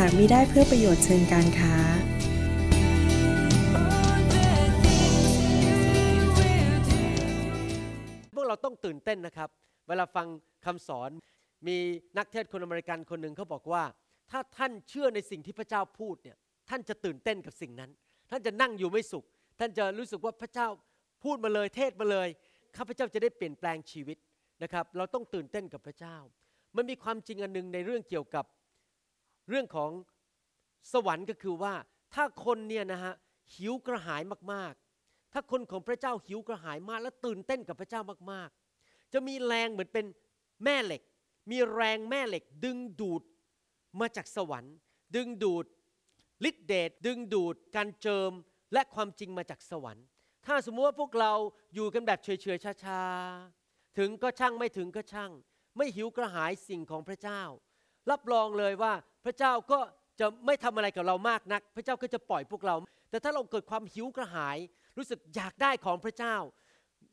หากมิได้เพื่อประโยชน์เชิงการค้า พวกเราต้องตื่นเต้นนะครับ เวลาฟังคำสอนมีนักเทศน์คนอเมริกันคนหนึ่งเขาบอกว่า ถ้าท่านเชื่อในสิ่งที่พระเจ้าพูดเนี่ยท่านจะตื่นเต้นกับสิ่งนั้น ท่านจะนั่งอยู่ไม่สุข ท่านจะรู้สึกว่าพระเจ้าพูดมาเลยเทศมาเลยข้าพเจ้าจะได้เปลี่ยนแปลงชีวิตนะครับ เราต้องตื่นเต้นกับพระเจ้า มันมีความจริงอันหนึ่งในเรื่องเกี่ยวกับ เรื่องของสวรรค์ก็คือว่าถ้าคนเนี่ยนะฮะหิวกระหายมากๆ ถ้าคนของพระเจ้าหิวกระหายมาก และตื่นเต้นกับพระเจ้ามากๆ จะมีแรงเหมือนเป็นแม่เหล็ก มีแรงแม่เหล็ก ดึงดูดมาจากสวรรค์ ดึงดูดฤทธิเดชดึงดูดการเจิมและความจริงมาจากสวรรค์ ถ้าสมมติว่าพวกเราอยู่กันแบบเฉยๆช้าๆถึงก็ช่างไม่ถึงก็ช่าง ไม่หิวกระหายสิ่งของพระเจ้า รับรองเลยว่าพระเจ้าก็จะไม่ทำอะไรกับเรามากนัก พระเจ้าก็จะปล่อยพวกเรา แต่ถ้าเราเกิดความหิวกระหาย รู้สึกอยากได้ของพระเจ้า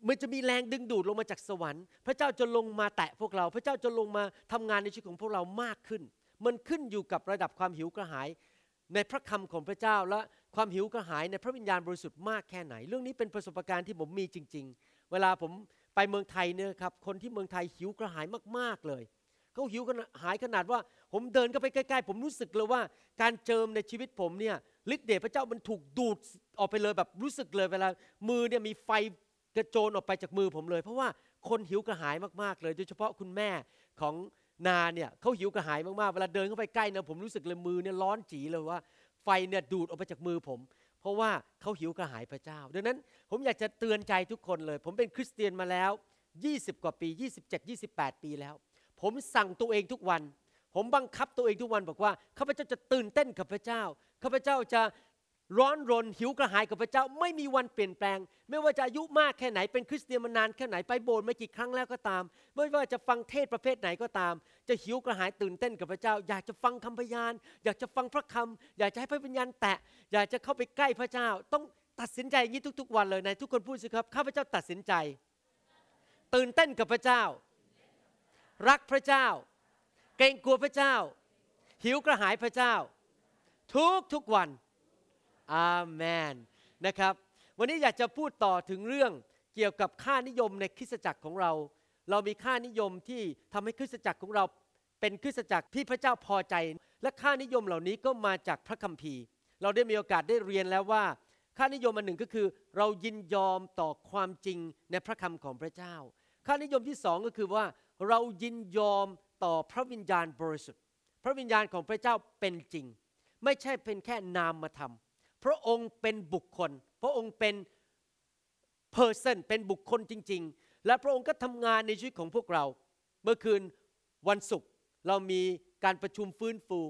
มันจะมีแรงดึงดูดลงมาจากสวรรค์ พระเจ้าจะลงมาแตะพวกเรา พระเจ้าจะลงมาทำงานในชีวิตของพวกเรามากขึ้น มันขึ้นอยู่กับระดับความหิวกระหาย ในพระคำของพระเจ้าและความหิวกระหายในพระวิญญาณบริสุทธิ์มากแค่ไหน เรื่องนี้เป็นประสบการณ์ที่ผมมีจริง ๆ เวลาผมไปเมืองไทยเนี่ยครับคนที่เมืองไทยหิวกระหายมากๆเลย เขาหิวกระหายขนาดว่า ผมเดินเข้าไปใกล้ๆ ผมรู้สึกเลยว่า การเจิมในชีวิตผมเนี่ยฤทธิ์เดชพระเจ้ามันถูกดูดออกไปเลยแบบรู้สึกเลยเวลา มือเนี่ยมีไฟกระโจนออกไปจากมือผมเลย เพราะว่าคนหิวกระหายมากๆเลยโดยเฉพาะคุณแม่ของนาเนี่ยเขาหิวกระหายมากๆเวลาเดินเข้าไปใกล้นะผมรู้สึกเลยมือเนี่ยร้อนจีเลยว่า ไฟเนี่ยดูดออกไปจากมือผม เพราะว่าเขาหิวกระหายพระเจ้า ดังนั้นผมอยากจะเตือนใจทุกคนเลย ผมเป็นคริสเตียนมาแล้ว 20 กว่าปี 27 28 ปีแล้ว ผมสั่งตัวเองทุกวัน ผมบังคับตัวเองทุกวันบอกว่าข้าพเจ้าจะตื่นเต้นกับพระเจ้าข้าพเจ้าจะร้อนรนหิวกระหายกับพระเจ้าไม่มีวันเปลี่ยนแปลง ไม่ว่าจะอายุมากแค่ไหนเป็นคริสเตียนมานานแค่ไหนไปโบสถ์มากี่ครั้งแล้วก็ตาม ไม่ว่าจะฟังเทศประเภทไหนก็ตาม จะหิวกระหายตื่นเต้นกับพระเจ้า อยากจะฟังคำพยาน อยากจะฟังพระคำอยากจะให้พระวิญญาณแตะ อยากจะเข้าไปใกล้พระเจ้า ต้องตัดสินใจอย่างนี้ทุก ๆ วันเลยในทุกคนพูดสิครับข้าพเจ้าตัดสินใจ ตื่นเต้นกับพระเจ้า รักพระเจ้า เกรงกลัวพระเจ้า หิวกระหายพระเจ้า ทุกทุกวัน อาเมนนะครับ วันนี้อยากจะพูดต่อถึงเรื่องเกี่ยวกับค่านิยมในคริสตจักรของเรา เรามีค่านิยมที่ทำให้คริสตจักรของเรา เป็นคริสตจักรที่พระเจ้าพอใจ และค่านิยมเหล่านี้ก็มาจากพระคัมภีร์ เราได้มีโอกาสได้เรียนแล้วว่า ค่านิยมอันหนึ่งก็คือ เรายินยอมต่อความจริงในพระคำของพระเจ้า ค่านิยมที่สองก็คือว่า เรายินยอมต่อพระวิญญาณบริสุทธิ์ พระวิญญาณของพระเจ้าเป็นจริง ไม่ใช่เป็นแค่นามธรรม พระองค์เป็นบุคคล พระองค์เป็น person เป็นบุคคลจริง ๆ และพระองค์ก็ทำงานในชีวิตของพวกเรา เมื่อคืนวันศุกร์เรามีการประชุมฟื้นฟู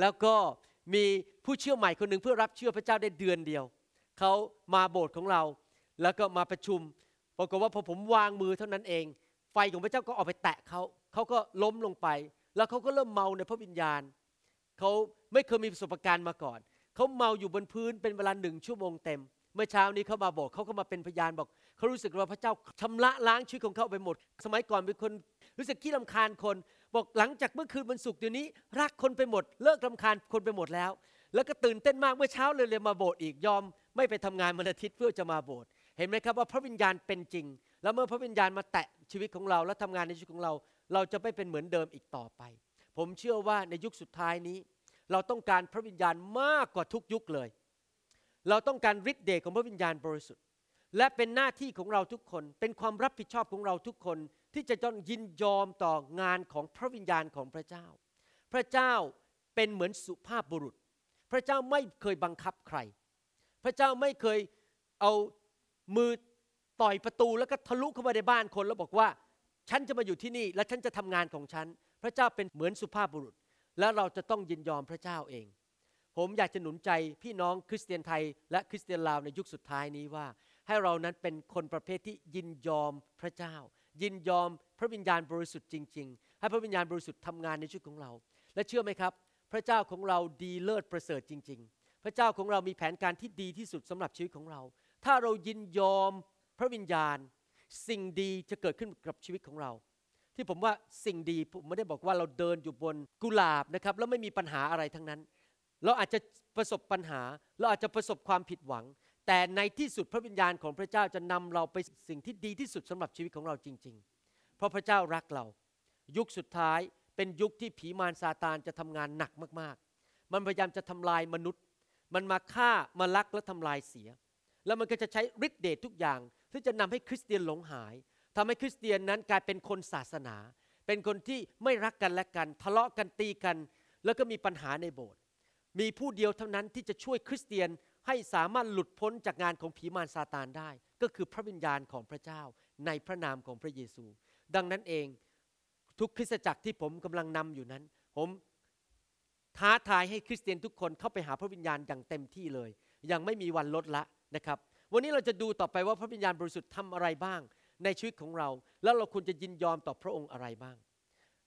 แล้วก็มีผู้เชื่อใหม่คนหนึ่งเพื่อรับเชื่อพระเจ้าได้เดือนเดียว เขามาโบสถ์ของเรา แล้วก็มาประชุม ปรากฏว่าพอผมวางมือเท่านั้นเอง ไฟของพระเจ้าก็ออกไปแตะเขาเขาก็ล้มลงไป แล้วเขาก็เริ่มเมาในพระวิญญาณเขาไม่เคยมีประสบการณ์มาก่อนเขาเมาอยู่บนพื้นเป็นเวลาหนึ่งชั่วโมงเต็ม เมื่อเช้านี้เขามาบอกเขาก็มาเป็นพยานบอกเขารู้สึกว่าพระเจ้าชำระล้างชีวิตของเขาไปหมด สมัยก่อนเป็นคนรู้สึกขี้ลำคาญคน บอกหลังจากเมื่อคืนวันศุกร์เดี๋ยวนี้ รักคนไปหมด เลิกลำคาญคนไปหมดแล้ว แล้วก็ตื่นเต้นมากเมื่อเช้าเลยเลยมาโบสถ์อีกยอม ไม่ไปทำงานวันอาทิตย์เพื่อจะมาโบสถ์เห็นไหมครับว่าพระวิญญาณเป็นจริง แล้วเมื่อพระวิญญาณมาแตะ ชีวิตของเราและทำงานในชีวิตของเรา เราจะไม่เป็นเหมือนเดิมอีกต่อไป ผมเชื่อว่าในยุคสุดท้ายนี้ เราต้องการพระวิญญาณมากกว่าทุกยุคเลย เราต้องการฤทธิ์เดชของพระวิญญาณบริสุทธิ์ และเป็นหน้าที่ของเราทุกคน เป็นความรับผิดชอบของเราทุกคนที่จะต้องยินยอมต่องานของพระวิญญาณของพระเจ้า พระเจ้าเป็นเหมือนสุภาพบุรุษ พระเจ้าไม่เคยบังคับใคร พระเจ้าไม่เคยเอามือ ต่อยประตูแล้วก็ทะลุเข้ามาในบ้านคนแล้วบอกว่า ฉันจะมาอยู่ที่นี่ และฉันจะทำงานของฉัน พระเจ้าเป็นเหมือนสุภาพบุรุษ แล้วเราจะต้องยินยอมพระเจ้าเอง ผมอยากจะหนุนใจพี่น้องคริสเตียนไทย และคริสเตียนลาวในยุคสุดท้ายนี้ว่า ให้เรานั้นเป็นคนประเภทที่ยินยอมพระเจ้า ยินยอมพระวิญญาณบริสุทธิ์จริง ๆ ให้พระวิญญาณบริสุทธิ์ทำงานในชีวิตของเรา และเชื่อไหมครับ พระเจ้าของเราดีเลิศประเสริฐจริง ๆ พระเจ้าของเรามีแผนการที่ดีที่สุดสำหรับชีวิตของเรา ถ้าเรายินยอม พระวิญญาณ สิ่งดีจะเกิดขึ้นกับชีวิตของเรา ที่ผมว่าสิ่งดีผมไม่ได้บอกว่าเราเดินอยู่บนกุหลาบนะครับแล้วไม่มีปัญหาอะไรทั้งนั้น เราอาจจะประสบปัญหา เราอาจจะประสบความผิดหวัง แต่ในที่สุดพระวิญญาณของพระเจ้าจะนำเราไปสิ่งที่ดีที่สุดสำหรับชีวิตของเราจริง ๆ เพราะพระเจ้ารักเรา ยุคสุดท้ายเป็นยุคที่ผีมารซาตานจะทำงานหนักมากๆ มันพยายามจะทำลายมนุษย์ มันมาฆ่ามาลักและทำลายเสีย แล้วมันก็จะใช้ฤทธิเดชทุกอย่าง ที่จะนำให้คริสเตียนหลงหายทำให้คริสเตียนนั้นกลายเป็นคนศาสนา เป็นคนที่ไม่รักกันและกัน ทะเลาะกันตีกัน แล้วก็มีปัญหาในโบสถ์มีผู้เดียวเท่านั้นที่จะช่วยคริสเตียนให้สามารถหลุดพ้นจากงานของผีมารซาตานได้ ก็คือพระวิญญาณของพระเจ้าในพระนามของพระเยซู ดังนั้นเองทุกคริสตจักรที่ผมกำลังนำอยู่นั้น ผมท้าทายให้คริสเตียนทุกคนเข้าไปหาพระวิญญาณอย่างเต็มที่เลย ยังไม่มีวันลดละนะครับ วันนี้เราจะดูต่อไปว่าพระวิญญาณบริสุทธิ์ทำอะไรบ้าง ในชีวิตของเรา แล้วเราควรจะยินยอมต่อพระองค์อะไรบ้าง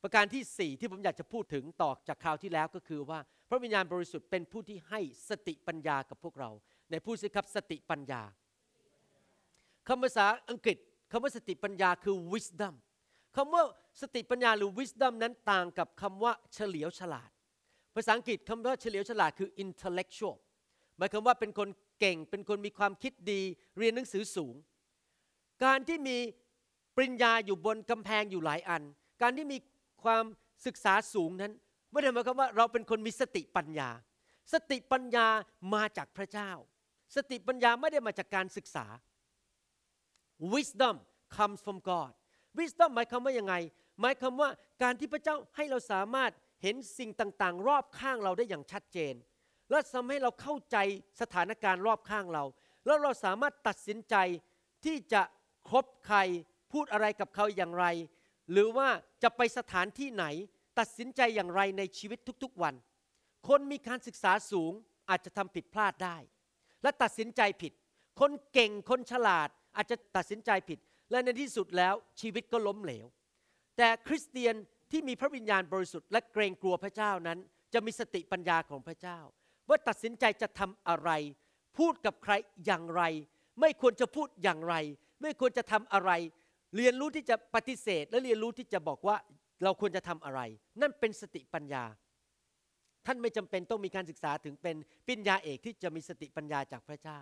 ประการที่สี่ที่ผมอยากจะพูดถึงต่อจากคราวที่แล้วก็คือว่า พระวิญญาณบริสุทธิ์เป็นผู้ที่ให้สติปัญญากับพวกเรา ในผู้สิครับสติปัญญาคำภาษาอังกฤษคำว่าสติปัญญาคือ wisdom คำว่าสติปัญญาหรือ wisdom นั้นต่างกับคำว่าเฉลียวฉลาด ภาษาอังกฤษคำว่าเฉลียวฉลาดคือ intellectual มายความว่าเป็นคนเก่งเป็นคนมีความคิดดี เรียนหนังสือสูง การที่มีปริญญาอยู่บนกำแพงอยู่หลายอัน การที่มีความศึกษาสูงนั้นไม่ได้หมายความว่าเราเป็นคนมีสติปัญญา สติปัญญามาจากพระเจ้า สติปัญญาไม่ได้มาจากการศึกษา wisdom comes from God wisdom หมายความว่ายังไง หมายความว่าการที่พระเจ้าให้เราสามารถเห็นสิ่งต่างๆ รอบข้างเราได้อย่างชัดเจน และทำให้เราเข้าใจสถานการณ์รอบข้างเรา แล้วเราสามารถตัดสินใจที่จะคบใครพูดอะไรกับเขาอย่างไร หรือว่าจะไปสถานที่ไหน ตัดสินใจอย่างไรในชีวิตทุกๆวัน คนมีการศึกษาสูงอาจจะทำผิดพลาดได้ และตัดสินใจผิด คนเก่งคนฉลาดอาจจะตัดสินใจผิด และในที่สุดแล้วชีวิตก็ล้มเหลว แต่คริสเตียนที่มีพระวิญญาณบริสุทธิ์และเกรงกลัวพระเจ้านั้น จะมีสติปัญญาของพระเจ้า ว่าตัดสินใจจะทำอะไร พูดกับใครอย่างไร ไม่ควรจะพูดอย่างไร ไม่ควรจะทำอะไร เรียนรู้ที่จะปฏิเสธ และเรียนรู้ที่จะบอกว่าเราควรจะทำอะไร นั่นเป็นสติปัญญา ท่านไม่จำเป็นต้องมีการศึกษาถึงเป็นปัญญาเอกที่จะมีสติปัญญาจากพระเจ้า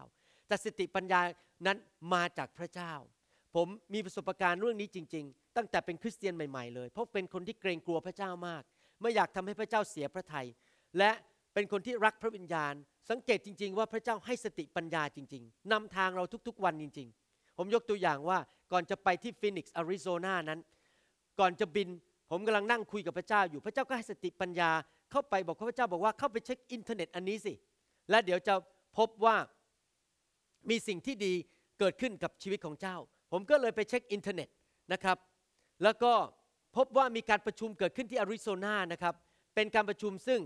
แต่สติปัญญานั้นมาจากพระเจ้า ผมมีประสบการณ์เรื่องนี้จริง ๆ ตั้งแต่เป็นคริสเตียนใหม่ๆเลย เพราะเป็นคนที่เกรงกลัวพระเจ้ามาก ไม่อยากทำให้พระเจ้าเสียพระทยัยและ เป็นคนที่รักพระวิญญาณ สังเกตจริง ๆ ว่าพระเจ้าให้สติปัญญาจริง ๆนำทางเราทุกๆวันจริง ๆ ผมยกตัวอย่างว่าก่อนจะไปที่ฟินิกซ์อาริโซนานั้น ก่อนจะบินผมกำลังนั่งคุยกับพระเจ้าอยู่พระเจ้าก็ให้สติปัญญาเข้าไปบอกพระเจ้าบอกว่าเข้าไปเช็คอินเทอร์เน็ตอันนี้สิ และเดี๋ยวจะพบว่ามีสิ่งที่ดีเกิดขึ้นกับชีวิตของเจ้า ผมก็เลยไปเช็คอินเทอร์เน็ตนะครับ แล้วก็พบว่ามีการประชุมเกิดขึ้นที่อาริโซนานะครับ เป็นการประชุมซึ่ง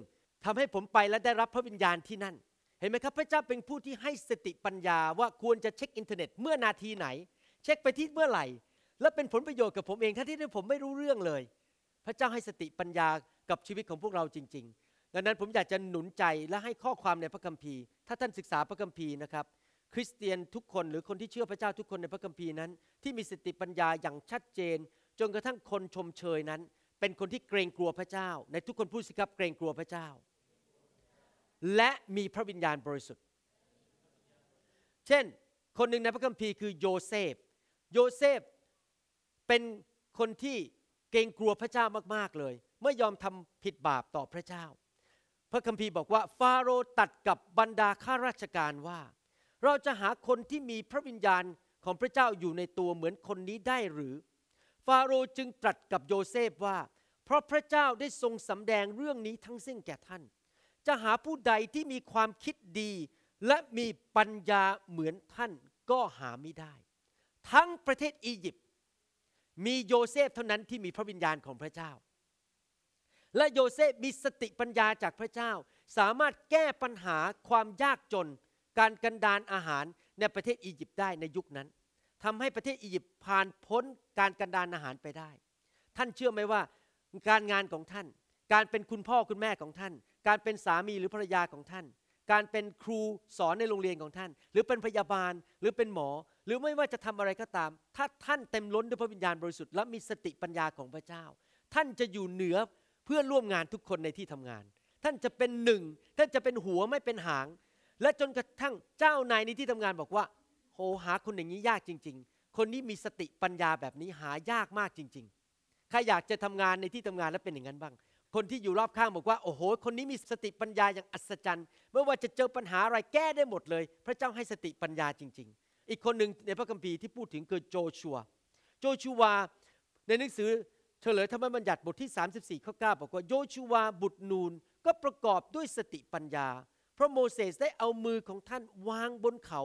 ทำให้ผมไปและได้รับพระวิญญาณที่นั่น เห็นไหมครับพระเจ้าเป็นผู้ที่ให้สติปัญญาว่าควรจะเช็คอินเทอร์เน็ตเมื่อนาทีไหน เช็คไปที่เมื่อไหร่ และเป็นผลประโยชน์กับผมเองทั้งที่ผมไม่รู้เรื่องเลย พระเจ้าให้สติปัญญากับชีวิตของพวกเราจริง ๆ ดังนั้นผมอยากจะหนุนใจและให้ข้อความในพระคัมภีร์ ถ้าท่านศึกษาพระคัมภีร์นะครับ คริสเตียนทุกคนหรือคนที่เชื่อพระเจ้าทุกคนในพระคัมภีร์นั้น ที่มีสติปัญญาอย่างชัดเจน จนกระทั่งคนชมเชยนั้น เป็นคนที่เกรงกลัวพระเจ้า ในทุกคนพูดสิครับเกรงกลัวพระเจ้า และมีพระวิญญาณบริสุทธิ์ เช่น คนหนึ่งในพระคัมภีร์คือโยเซฟ โยเซฟเป็นคนที่เกรงกลัวพระเจ้ามาก ๆ เลย ไม่ยอมทำผิดบาปต่อพระเจ้า พระคัมภีร์บอกว่าฟาโรห์ตัดกับบรรดาข้าราชการว่า เราจะหาคนที่มีพระวิญญาณของพระเจ้าอยู่ในตัวเหมือนคนนี้ได้หรือ ฟาโรห์จึงตรัสกับโยเซฟว่า เพราะพระเจ้าได้ทรงสำแดงเรื่องนี้ทั้งสิ้นแก่ท่าน จะหาผู้ใดที่มีความคิดดี และมีปัญญาเหมือนท่านก็หาไม่ได้ ทั้งประเทศอียิปต์มีโยเซฟเท่านั้นที่มีพระวิญญาณของพระเจ้า และโยเซฟมีสติปัญญาจากพระเจ้า สามารถแก้ปัญหาความยากจน การกันดานอาหารในประเทศอียิปต์ได้ในยุคนั้นทำให้ประเทศอียิปต์ผ่านพ้นการกันดานอาหารไปได้ ท่านเชื่อไหมว่าการงานของท่าน การเป็นคุณพ่อคุณแม่ของท่าน การเป็นสามีหรือภรรยาของท่าน การเป็นครูสอนในโรงเรียนของท่าน หรือเป็นพยาบาลหรือเป็นหมอ หรือไม่ว่าจะทำอะไรก็ตาม ถ้าท่านเต็มล้นด้วยพระวิญญาณบริสุทธิ์และมีสติปัญญาของพระเจ้า ท่านจะอยู่เหนือเพื่อนร่วมงานทุกคนในที่ทำงาน ท่านจะเป็นหนึ่ง ท่านจะเป็นหัวไม่เป็นหาง และจนกระทั่งเจ้านายในที่ทำงานบอกว่าโหหาคนอย่างนี้ยากจริง ๆ คนนี้มีสติปัญญาแบบนี้หายากมากจริง ๆ ใครอยากจะทำงานในที่ทำงานแล้วเป็นอย่างนั้นบ้าง คนที่อยู่รอบข้างบอกว่า โอ้โห คนนี้มีสติปัญญาอย่างอัศจรรย์ไม่ว่าจะเจอปัญหาอะไรแก้ได้หมดเลย พระเจ้าให้สติปัญญาจริง ๆ อีกคนหนึ่งในพระคัมภีร์ที่พูดถึงคือโจชัว โจชัวในหนังสือเฉลยธรรมบัญญัติบทที่ 34ข้อ9บอกว่าโยชูวาบุตรนูนก็ประกอบด้วยสติปัญญา เพราะโมเสสได้เอามือของท่านวางบนเขา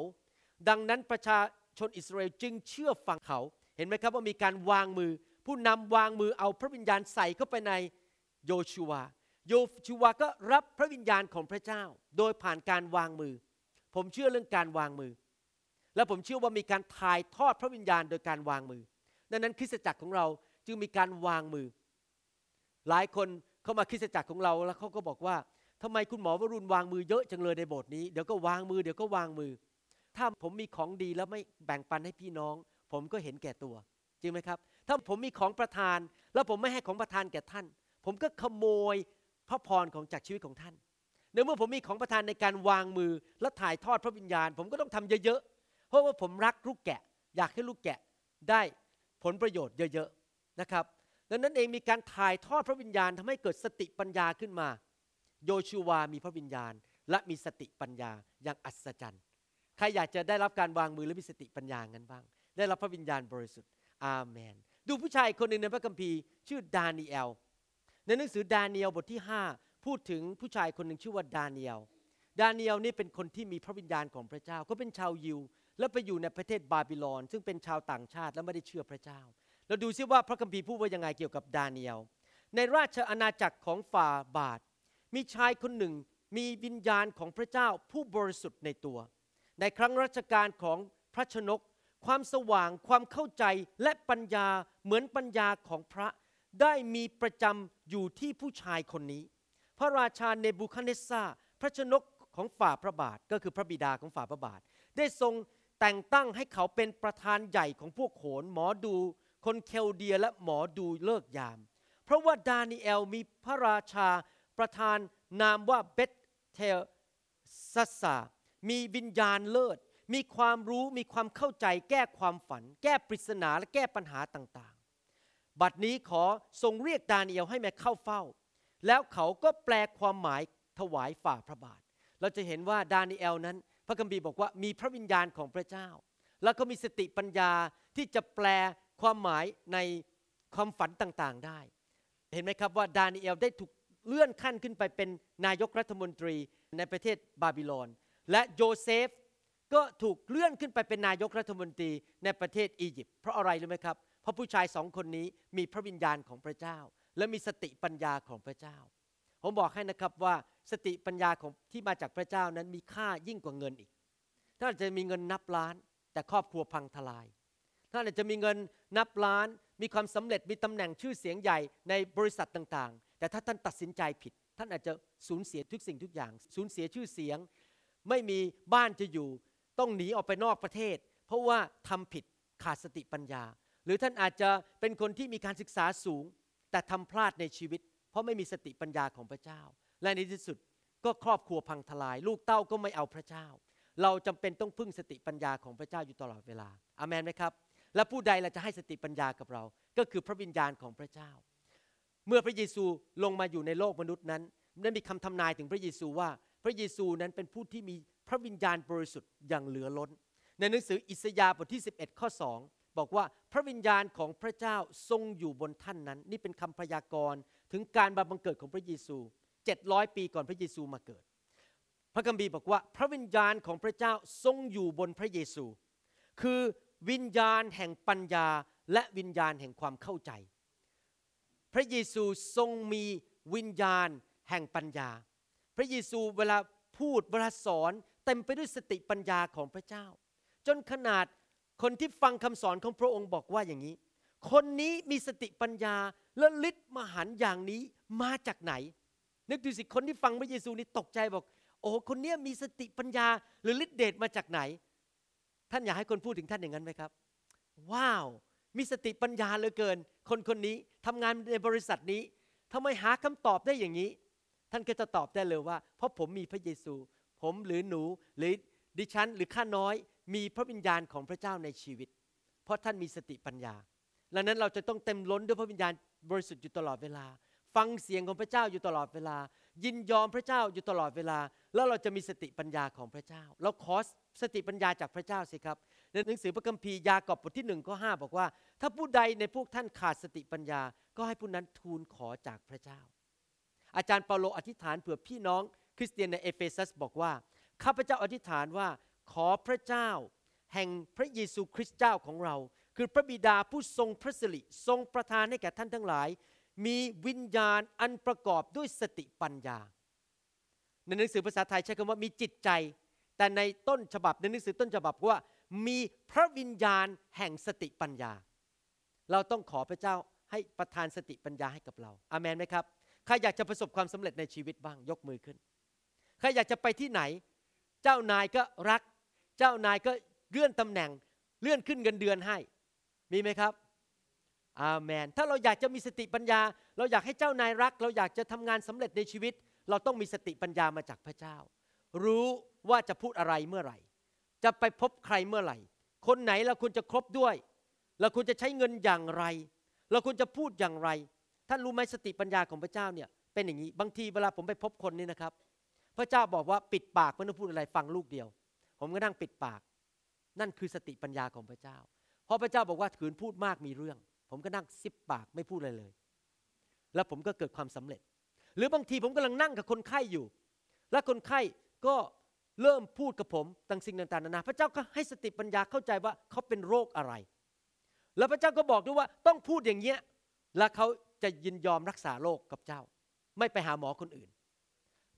ดังนั้นประชาชนอิสราเอลจึงเชื่อฟังเขา เห็นไหมครับว่ามีการวางมือ ผู้นำวางมือเอาพระวิญญาณใส่เข้าไปใน โยชูวา โยชูวาก็รับพระวิญญาณของพระเจ้า โดยผ่านการวางมือ ผมเชื่อเรื่องการวางมือ และผมเชื่อว่ามีการถ่ายทอดพระวิญญาณโดยการวางมือ ดังนั้นคริสตจักรของเราจึงมีการวางมือ หลายคนเข้ามาคริสตจักรของเราแล้วเขาก็บอกว่าทำไมคุณหมอวรุณวางมือเยอะจังเลยในโบสถ์นี้เดี๋ยวก็วางมือเดี๋ยวก็วางมือ ถ้าผมมีของดีแล้วไม่แบ่งปันให้พี่น้อง ผมก็เห็นแก่ตัวจริงไหมครับ ถ้าผมมีของประทาน แล้วผมไม่ให้ของประทานแก่ท่าน ผมก็ขโมยพระพรของจากชีวิตของท่านเนื่อเมื่อผมมีของประทานในการวางมือและถ่ายทอดพระวิญญาณ ผมก็ต้องทำเยอะๆ เพราะว่าผมรักลูกแกะ อยากให้ลูกแกะได้ผลประโยชน์เยอะๆนะครับดังนั้นเองมีการถ่ายทอดพระวิญญาณทำให้เกิดสติปัญญาขึ้นมา โยชูวามีพระวิญญาณ และมีสติปัญญาอย่างอัศจรรย์ใครอยากจะได้รับการวางมือและมีสติปัญญางั้นบ้าง ได้รับพระวิญญาณบริสุทธิ์อาเมน ดูผู้ชายคนหนึ่งในพระคัมภีร์ชื่อดานีเอล ในหนังสือดาเนีเอลบทที่ 5 พูดถึงผู้ชายคนหนึ่งชื่อว่าดาเนีเอลดาเนีเอลนี่เป็นคนที่มีพระวิญญาณของพระเจ้าเขาเป็นชาวยิว แล้วไปอยู่ในประเทศบาบิลอน ซึ่งเป็นชาวต่างชาติและไม่ได้เชื่อพระเจ้า เราดูซิว่าพระคัมภีร์พูดว่ายังไงเกี่ยวกับดาเนีเอลในราชอาณาจักรของฝ่าบาท มีชายคนหนึ่งมีวิญญาณของพระเจ้าผู้บริสุทธิ์ในตัว ในครั้งรัชกาลของพระชนก ความสว่างความเข้าใจและปัญญาเหมือนปัญญาของพระ ได้มีประจำอยู่ที่ผู้ชายคนนี้ พระราชาเนบูคัดเนสซาพระชนกของฝ่าพระบาทก็คือพระบิดาของฝ่าพระบาท ได้ทรงแต่งตั้งให้เขาเป็นประธานใหญ่ของพวกโขนหมอดู คนเคลเดียและหมอดูเลิกยาม เพราะว่าดานิเอลมีพระราชาประธานนามว่าเบธเทซัสซามีวิญญาณเลิศ มีความรู้มีความเข้าใจ แก้ความฝัน แก้ปริศนาและแก้ปัญหาต่าง บัดนี้ขอทรงเรียกดาเนิเอลให้มาเข้าเฝ้า แล้วเขาก็แปลความหมายถวายฝ่าพระบาท เราจะเห็นว่าดาเนิเอลนั้น พระคัมภีร์บอกว่ามีพระวิญญาณของพระเจ้า แล้วก็มีสติปัญญาที่จะแปลความหมายในความฝันต่างๆได้ เห็นไหมครับว่าดาเนิเอลได้ถูกเลื่อนขั้นขึ้นไปเป็นนายกรัฐมนตรีในประเทศบาบิโลนและโยเซฟก็ถูกเลื่อนขึ้นไปเป็นนายกรัฐมนตรีในประเทศอียิปต์เพราะอะไรรู้ไหมครับ ราะผู้ชายสองคนนี้มีพระวิญญาณของพระเจ้า และมีสติปัญญาของพระเจ้า ผมบอกให้นะครับว่าสติปัญญาของที่มาจากพระเจ้านั้นมีค่ายิ่งกว่าเงินอีกท่านอาจจะมีเงินนับล้าน แต่ครอบครัวพังทลายท่านอาจจะมีเงินนับล้าน มีความสำเร็จมีตำแหน่งชื่อเสียงใหญ่ในบริษัทต่างๆ แต่ถ้าท่านตัดสินใจผิด ท่านอาจจะสูญเสียทุกสิ่งทุกอย่าง สูญเสียชื่อเสียง ไม่มีบ้านจะอยู่ ต้องหนีออกไปนอกประเทศ เพราะว่าทำผิดขาดสติปัญญา หรือท่านอาจจะเป็นคนที่มีการศึกษาสูง แต่ทำพลาดในชีวิต เพราะไม่มีสติปัญญาของพระเจ้า และในที่สุดก็ครอบครัวพังทลาย ลูกเต้าก็ไม่เอาพระเจ้า เราจำเป็นต้องพึ่งสติปัญญาของพระเจ้าอยู่ตลอดเวลาอามันไหมครับ และผู้ใดเราจะให้สติปัญญากับเรา ก็คือพระวิญญาณของพระเจ้า เมื่อพระเยซูลงมาอยู่ในโลกมนุษย์นั้นได้มีคำทำนายถึงพระเยซูว่า พระเยซูนั้นเป็นผู้ที่มีพระวิญญาณบริสุทธิ์อย่างเหลือล้น ในหนังสืออิสยาห์บทที่ 11 ข้อ2 บอกว่าพระวิญญาณของพระเจ้าทรงอยู่บนท่านนั้น นี่เป็นคำพยากรณ์ถึงการบังเกิดของพระเยซู700ปีก่อนพระเยซูมาเกิด พระคัมภีร์บอกว่าพระวิญญาณของพระเจ้าทรงอยู่บนพระเยซู คือวิญญาณแห่งปัญญาและวิญญาณแห่งความเข้าใจ พระเยซูทรงมีวิญญาณแห่งปัญญา พระเยซูเวลาพูดเวลาสอนเต็มไปด้วยสติปัญญาของพระเจ้า จนขนาด คนที่ฟังคำสอนของพระองค์บอกว่าอย่างนี้ คนนี้มีสติปัญญาและฤทธิ์มหันอย่างนี้มาจากไหน นึกดูสิคนที่ฟังพระเยซูนี่ตกใจบอก โอ้คนนี้มีสติปัญญาหรือฤทธิเดชมาจากไหน ท่านอยากให้คนพูดถึงท่านอย่างนั้นไหมครับ ว้าว มีสติปัญญาเหลือเกิน คนคนนี้ทำงานในบริษัทนี้ทำไมหาคำตอบได้อย่างนี้ ท่านก็จะตอบได้เลยว่า เพราะผมมีพระเยซู ผมหรือหนูหรือดิฉันหรือข้าน้อย มีพระวิญญาณของพระเจ้าในชีวิต เพราะท่านมีสติปัญญาดังนั้นเราจะต้องเต็มล้นด้วยพระวิญญาณบริสุทธิ์อยู่ตลอดเวลา ฟังเสียงของพระเจ้าอยู่ตลอดเวลา ยินยอมพระเจ้าอยู่ตลอดเวลา แล้วเราจะมีสติปัญญาของพระเจ้า เราขอสติปัญญาจากพระเจ้าสิครับในหนังสือพระคัมภีร์ยากอบบทที่หนึ่งข้อห้าบอกว่า ถ้าผู้ใดในพวกท่านขาดสติปัญญา ก็ให้ผู้นั้นทูลขอจากพระเจ้า อาจารย์เปาโลอธิษฐานเผื่อพี่น้อง คริสเตียนในเอเฟซัสบอกว่าข้าพเจ้าอธิษฐานว่า ขอพระเจ้า แห่งพระเยซูคริสต์เจ้าของเรา คือพระบิดาผู้ทรงพระสิริทรงประทานให้แก่ท่านทั้งหลาย มีวิญญาณอันประกอบด้วยสติปัญญา ในหนังสือภาษาไทยใช้คำว่ามีจิตใจ แต่ในต้นฉบับในหนังสือต้นฉบับว่ามีพระวิญญาณแห่งสติปัญญา เราต้องขอพระเจ้าให้ประทานสติปัญญาให้กับเรา อามันไหมครับ ใครอยากจะประสบความสำเร็จในชีวิตบ้างยกมือขึ้น ใครอยากจะไปที่ไหน เจ้านายก็รัก เจ้านายก็เลื่อนตำแหน่งเลื่อนขึ้นเงินเดือนให้ มีไหมครับอาเมน ถ้าเราอยากจะมีสติปัญญา เราอยากให้เจ้านายรัก เราอยากจะทำงานสำเร็จในชีวิต เราต้องมีสติปัญญามาจากพระเจ้า รู้ว่าจะพูดอะไรเมื่อไหร่ จะไปพบใครเมื่อไหร่ คนไหนเราควรจะครบด้วย เราควรจะใช้เงินอย่างไร เราควรจะพูดอย่างไร ท่านรู้ไหมสติปัญญาของพระเจ้าเนี่ยเป็นอย่างนี้ บางทีเวลาผมไปพบคนนี่นะครับ พระเจ้าบอกว่าปิดปากไม่ต้องพูดอะไรฟังลูกเดียว ผมก็นั่งปิดปาก นั่นคือสติปัญญาของพระเจ้าเพราะพระเจ้าบอกว่าขืนพูดมากมีเรื่อง ผมก็นั่งซิบปากไม่พูดอะไรเลย แล้วผมก็เกิดความสำเร็จ หรือบางทีผมกำลังนั่งกับคนไข้อยู่ และคนไข้ก็เริ่มพูดกับผมต่างสิ่งต่างๆนานาพระเจ้าก็ให้สติปัญญาเข้าใจว่าเขาเป็นโรคอะไร แล้วพระเจ้าก็บอกด้วยว่าต้องพูดอย่างเงี้ยแล้วเขาจะยินยอมรักษาโรคกับเจ้า ไม่ไปหาหมอคนอื่น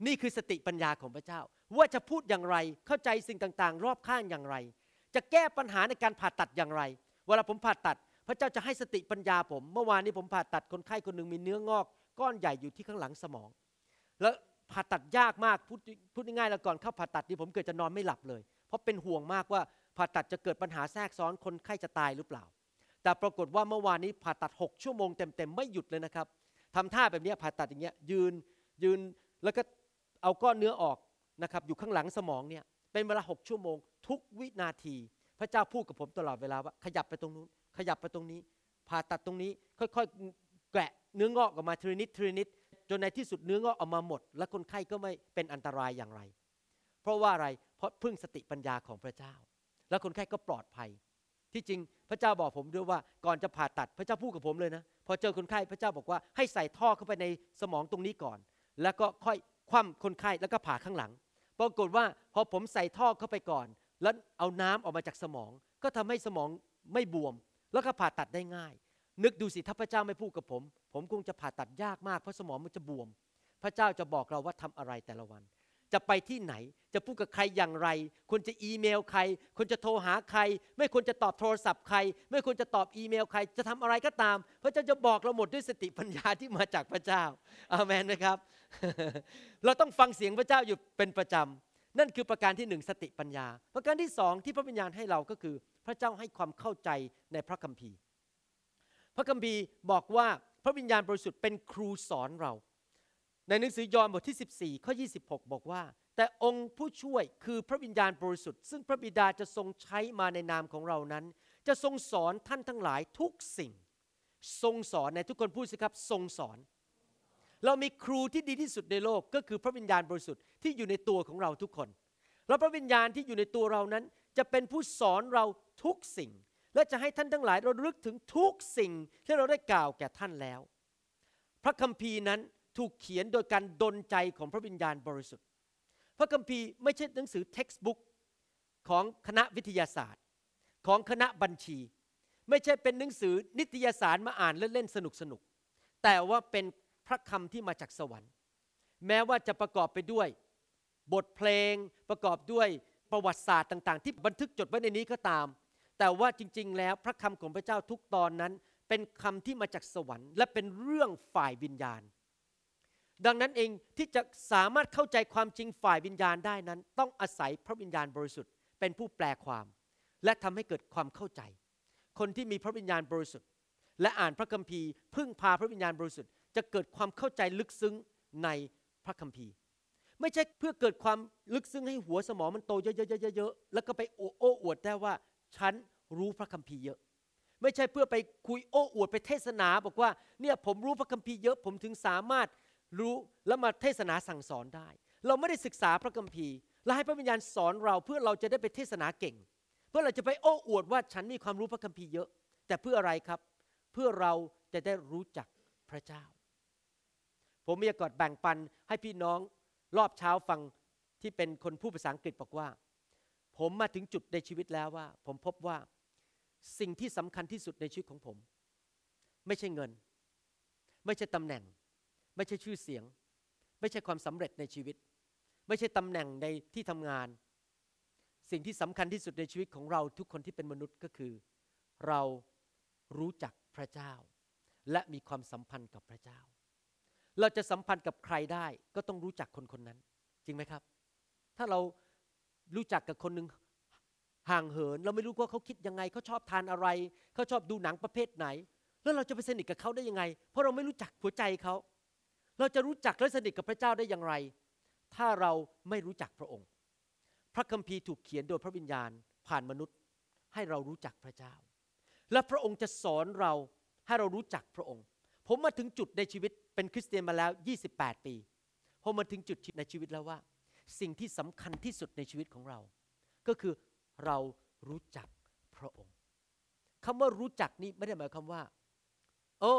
นี่คือสติปัญญาของพระเจ้า ว่าจะพูดอย่างไร เข้าใจสิ่งต่างๆ รอบข้างอย่างไร จะแก้ปัญหาในการผ่าตัดอย่างไร เวลาผมผ่าตัด พระเจ้าจะให้สติปัญญาผม เมื่อวานนี้ผมผ่าตัดคนไข้คนหนึ่งมีเนื้องอก ก้อนใหญ่อยู่ที่ข้างหลังสมอง แล้วผ่าตัดยากมากพูดพูดง่ายๆแล้วก่อนเข้าผ่าตัดนี่ผมเกิดจะนอนไม่หลับเลย เพราะเป็นห่วงมากว่าผ่าตัดจะเกิดปัญหาแทรกซ้อนคนไข้จะตายหรือเปล่า แต่ปรากฏว่าเมื่อวานนี้ผ่าตัด 6 ชั่วโมงเต็มๆไม่หยุดเลยนะครับทำท่าแบบนี้ผ่าตัดอย่างเงี้ยยืนยืนแล้วก็เอาก้อนเนื้อออก นะครับอยู่ข้างหลังสมองเนี่ยเป็นเวลาหกชั่วโมง ทุกวินาที พระเจ้าพูดกับผมตลอดเวลาว่าขยับไปตรงนู้น ขยับไปตรงนี้ ผ่าตัดตรงนี้ค่อยๆแกะเนื้องอกออกมาทีนิดทีนิดจนในที่สุดเนื้องอกออกมาหมด และคนไข้ก็ไม่เป็นอันตรายอย่างไร เพราะว่าอะไรเพราะพึ่งสติปัญญาของพระเจ้า แล้วคนไข้ก็ปลอดภัย ที่จริงพระเจ้าบอกผมด้วยว่าก่อนจะผ่าตัดพระเจ้าพูดกับผมเลยนะพอเจอคนไข้พระเจ้าบอกว่าให้ใส่ท่อเข้าไปในสมองตรงนี้ก่อน แล้วก็ค่อยคว่ำคนไข้แล้วก็ผ่าข้างหลัง ปรากฏว่าพอผมใส่ท่อเข้าไปก่อน แล้วเอาน้ำออกมาจากสมอง ก็ทำให้สมองไม่บวม แล้วก็ผ่าตัดได้ง่าย นึกดูสิถ้าพระเจ้าไม่พูดกับผม ผมคงจะผ่าตัดยากมากเพราะสมองมันจะบวม พระเจ้าจะบอกเราว่าทำอะไรแต่ละวัน จะไปที่ไหน จะพูดกับใครอย่างไร ควรจะอีเมลใคร ควรจะโทรหาใคร ไม่ควรจะตอบโทรศัพท์ใคร ไม่ควรจะตอบอีเมลใคร จะทำอะไรก็ตาม พระเจ้าจะบอกเราหมดด้วยสติปัญญาที่มาจากพระเจ้าอาเมนไหมครับ เราต้องฟังเสียงพระเจ้าอยู่เป็นประจำ นั่นคือประการที่หนึ่งสติปัญญา ประการที่สองที่พระวิญญาณให้เราก็คือ พระเจ้าให้ความเข้าใจในพระคัมภีร์ พระคัมภีร์บอกว่าพระวิญญาณบริสุทธิ์เป็นครูสอนเรา ในหนังสือยอห์นบทที่ 14 ข้อ 26 บอกว่า แต่องค์ผู้ช่วยคือพระวิญญาณบริสุทธิ์ ซึ่งพระบิดาจะทรงใช้มาในนามของเรานั้น จะทรงสอนท่านทั้งหลายทุกสิ่ง ทรงสอนในทุกคนพูดสิครับ ทรงสอน เรามีครูที่ดีที่สุดในโลกก็คือพระวิญญาณบริสุทธิ์ที่อยู่ในตัวของเราทุกคน แล้วพระวิญญาณที่อยู่ในตัวเรานั้น จะเป็นผู้สอนเราทุกสิ่ง และจะให้ท่านทั้งหลายเราลึกถึงทุกสิ่งที่เราได้กล่าวแก่ท่านแล้ว พระคัมภีร์นั้น ถูกเขียนโดยการดลใจของพระวิญญาณบริสุทธิ์ พระคัมภีร์ไม่ใช่หนังสือเท็กซ์บุ๊กของคณะวิทยาศาสตร์ ของคณะบัญชี ไม่ใช่เป็นหนังสือนิตยสารมาอ่านเล่นๆสนุกๆแต่ว่าเป็นพระคำที่มาจากสวรรค์ แม้ว่าจะประกอบไปด้วย บทเพลงประกอบด้วยประวัติศาสตร์ต่าง ๆ ที่บันทึกจดไว้ในนี้ก็ตาม แต่ว่าจริง ๆ แล้วพระคำของพระเจ้าทุกตอนนั้น เป็นคำที่มาจากสวรรค์ และเป็นเรื่องฝ่ายวิญญาณ ดังนั้นเองที่จะสามารถเข้าใจความจริงฝ่ายวิญญาณได้นั้น ต้องอาศัยพระวิญญาณบริสุทธิ์เป็นผู้แปลความ และทำให้เกิดความเข้าใจ คนที่มีพระวิญญาณบริสุทธิ์ และอ่านพระคัมภีร์ พึ่งพาพระวิญญาณบริสุทธิ์ จะเกิดความเข้าใจลึกซึ้งในพระคัมภีร์ ไม่ใช่เพื่อเกิดความลึกซึ้งให้หัวสมองมันโตเยอะๆๆแล้วก็ไปโอ้อวดได้ว่าฉันรู้พระคัมภีร์เยอะไม่ใช่เพื่อไปคุยโอ้อวดไปเทศนาบอกว่าเนี่ยผมรู้พระคัมภีร์เยอะผมถึงสามารถ รู้แล้วมาเทศนาสั่งสอนได้ เราไม่ได้ศึกษาพระคัมภีร์ และให้พระวิญญาณสอนเราเพื่อเราจะได้ไปเทศนาเก่ง เพื่อเราจะไปโอ้อวดว่าฉันมีความรู้พระคัมภีร์เยอะ แต่เพื่ออะไรครับ เพื่อเราจะได้รู้จักพระเจ้า ผมมีโอกาสแบ่งปันให้พี่น้องรอบเช้าฟังที่เป็นคนผู้ภาษาอังกฤษบอกว่า ผมมาถึงจุดในชีวิตแล้วว่า ผมพบว่าสิ่งที่สำคัญที่สุดในชีวิตของผม ไม่ใช่เงิน ไม่ใช่ตำแหน่ง ไม่ใช่ชื่อเสียง ไม่ใช่ความสำเร็จในชีวิต ไม่ใช่ตำแหน่งในที่ทำงาน สิ่งที่สำคัญที่สุดในชีวิตของเราทุกคนที่เป็นมนุษย์ก็คือ เรารู้จักพระเจ้า และมีความสัมพันธ์กับพระเจ้า เราจะสัมพันธ์กับใครได้ก็ต้องรู้จักคนคนนั้น จริงไหมครับ ถ้าเรารู้จักกับคนหนึ่งห่างเหิน เราไม่รู้ว่าเขาคิดยังไงเขาชอบทานอะไรเขาชอบดูหนังประเภทไหน แล้วเราจะไปสนิทกับเขาได้ยังไง เพราะเราไม่รู้จักหัวใจเขา เราจะรู้จักและสนิทกับพระเจ้าได้อย่างไร ถ้าเราไม่รู้จักพระองค์ พระคัมภีร์ถูกเขียนโดยพระวิญญาณผ่านมนุษย์ ให้เรารู้จักพระเจ้า และพระองค์จะสอนเราให้เรารู้จักพระองค์ ผมมาถึงจุดในชีวิตเป็นคริสเตียนมาแล้ว 28 ปี ผมมาถึงจุดในชีวิตแล้วว่า สิ่งที่สำคัญที่สุดในชีวิตของเรา ก็คือเรารู้จักพระองค์คำว่ารู้จักนี้ไม่ได้หมายความว่า โอ้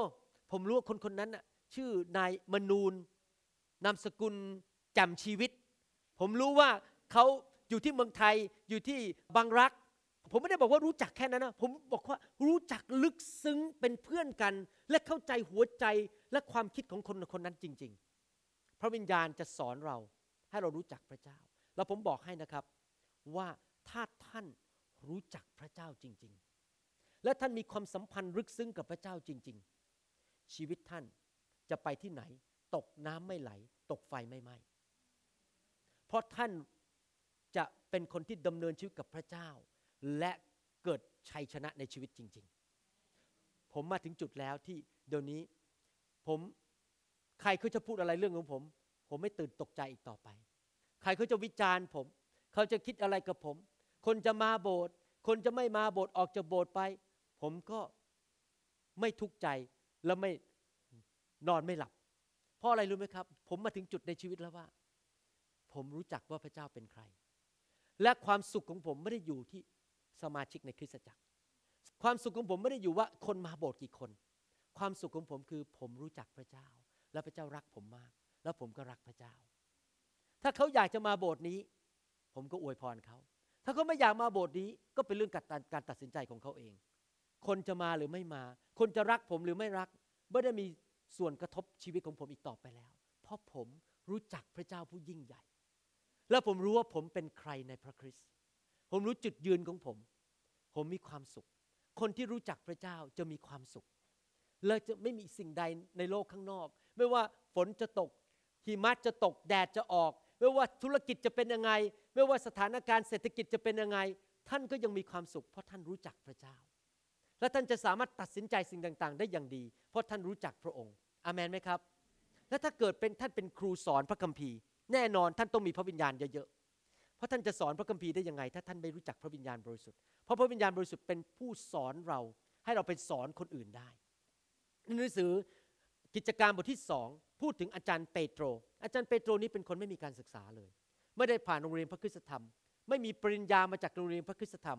ผมรู้ว่าคนคนนั้นน่ะ ชื่อนายมนูนนามสกุลจำชีวิต ผมรู้ว่าเขาอยู่ที่เมืองไทยอยู่ที่บางรัก ผมไม่ได้บอกว่ารู้จักแค่นั้นนะผมบอกว่ารู้จักลึกซึ้งเป็นเพื่อนกัน และเข้าใจหัวใจและความคิดของคนคนนั้นจริง ๆ พระวิญญาณจะสอนเราให้เรารู้จักพระเจ้า แล้วผมบอกให้นะครับว่าถ้าท่านรู้จักพระเจ้าจริง ๆ และท่านมีความสัมพันธ์ลึกซึ้งกับพระเจ้าจริง ๆ ชีวิตท่าน จะไปที่ไหน ตกน้ำไม่ไหล ตกไฟไม่ไหม้เพราะท่านจะเป็นคนที่ดำเนินชีวิตกับพระเจ้า และเกิดชัยชนะในชีวิตจริง ๆ ผมมาถึงจุดแล้วที่เดี๋ยวนี้ผมใครเขาจะพูดอะไรเรื่องของผม ผมไม่ตื่นตกใจอีกต่อไป ใครเขาจะวิจารณ์ผม เขาจะคิดอะไรกับผม คนจะมาโบสถ์คนจะไม่มาโบสถ์ออกจากโบสถ์ไป ผมก็ไม่ทุกข์ใจและไม่ นอนไม่หลับ เพราะอะไรรู้ไหมครับ ผมมาถึงจุดในชีวิตแล้วว่า ผมรู้จักว่าพระเจ้าเป็นใคร และความสุขของผมไม่ได้อยู่ที่สมาชิกในคริสตจักร ความสุขของผมไม่ได้อยู่ว่าคนมาโบสถ์กี่คน ความสุขของผมคือผมรู้จักพระเจ้า และพระเจ้ารักผมมาก แล้วผมก็รักพระเจ้า ถ้าเขาอยากจะมาโบสถ์นี้ ผมก็อวยพรเขาถ้าเขาไม่อยากมาโบสถ์นี้ก็เป็นเรื่องการการตัดสินใจของเขาเอง คนจะมาหรือไม่มา คนจะรักผมหรือไม่รัก ไม่ได้มี ส่วนกระทบชีวิตของผมอีกต่อไปแล้ว เพราะผมรู้จักพระเจ้าผู้ยิ่งใหญ่ และผมรู้ว่าผมเป็นใครในพระคริสต์ผมรู้จุดยืนของผม ผมมีความสุข คนที่รู้จักพระเจ้าจะมีความสุข และจะไม่มีสิ่งใดในโลกข้างนอก ไม่ว่าฝนจะตกหิมะจะตกแดดจะออก ไม่ว่าธุรกิจจะเป็นยังไง ไม่ว่าสถานการณ์เศรษฐกิจจะเป็นยังไง ท่านก็ยังมีความสุข เพราะท่านรู้จักพระเจ้า และท่านจะสามารถตัดสินใจสิ่งต่างๆ ได้อย่างดี เพราะท่านรู้จักพระองค์อามนไหมครับ และถ้าเกิดเป็นท่านเป็นครูสอนพระคัมภีร์ แน่นอนท่านต้องมีพระวิญญาณเยอะๆเพราะท่านจะสอนพระคัมภีร์ได้ยังไง ถ้าท่านไม่รู้จักพระวิญญาณบริสุทธิ์เพราะพระวิญญาณบริสุทธิ์เป็นผู้สอนเราให้เราไปสอนคนอื่นได้ในหนังสือกิจการบทที่สองพูดถึงอาจารย์เปโตร อาจารย์เปโตรนี้เป็นคนไม่มีการศึกษาเลย ไม่ได้ผ่านโรงเรียนพระคุณธรรม ไม่มีปริญญามาจากโรงเรียนพระคุณธรรม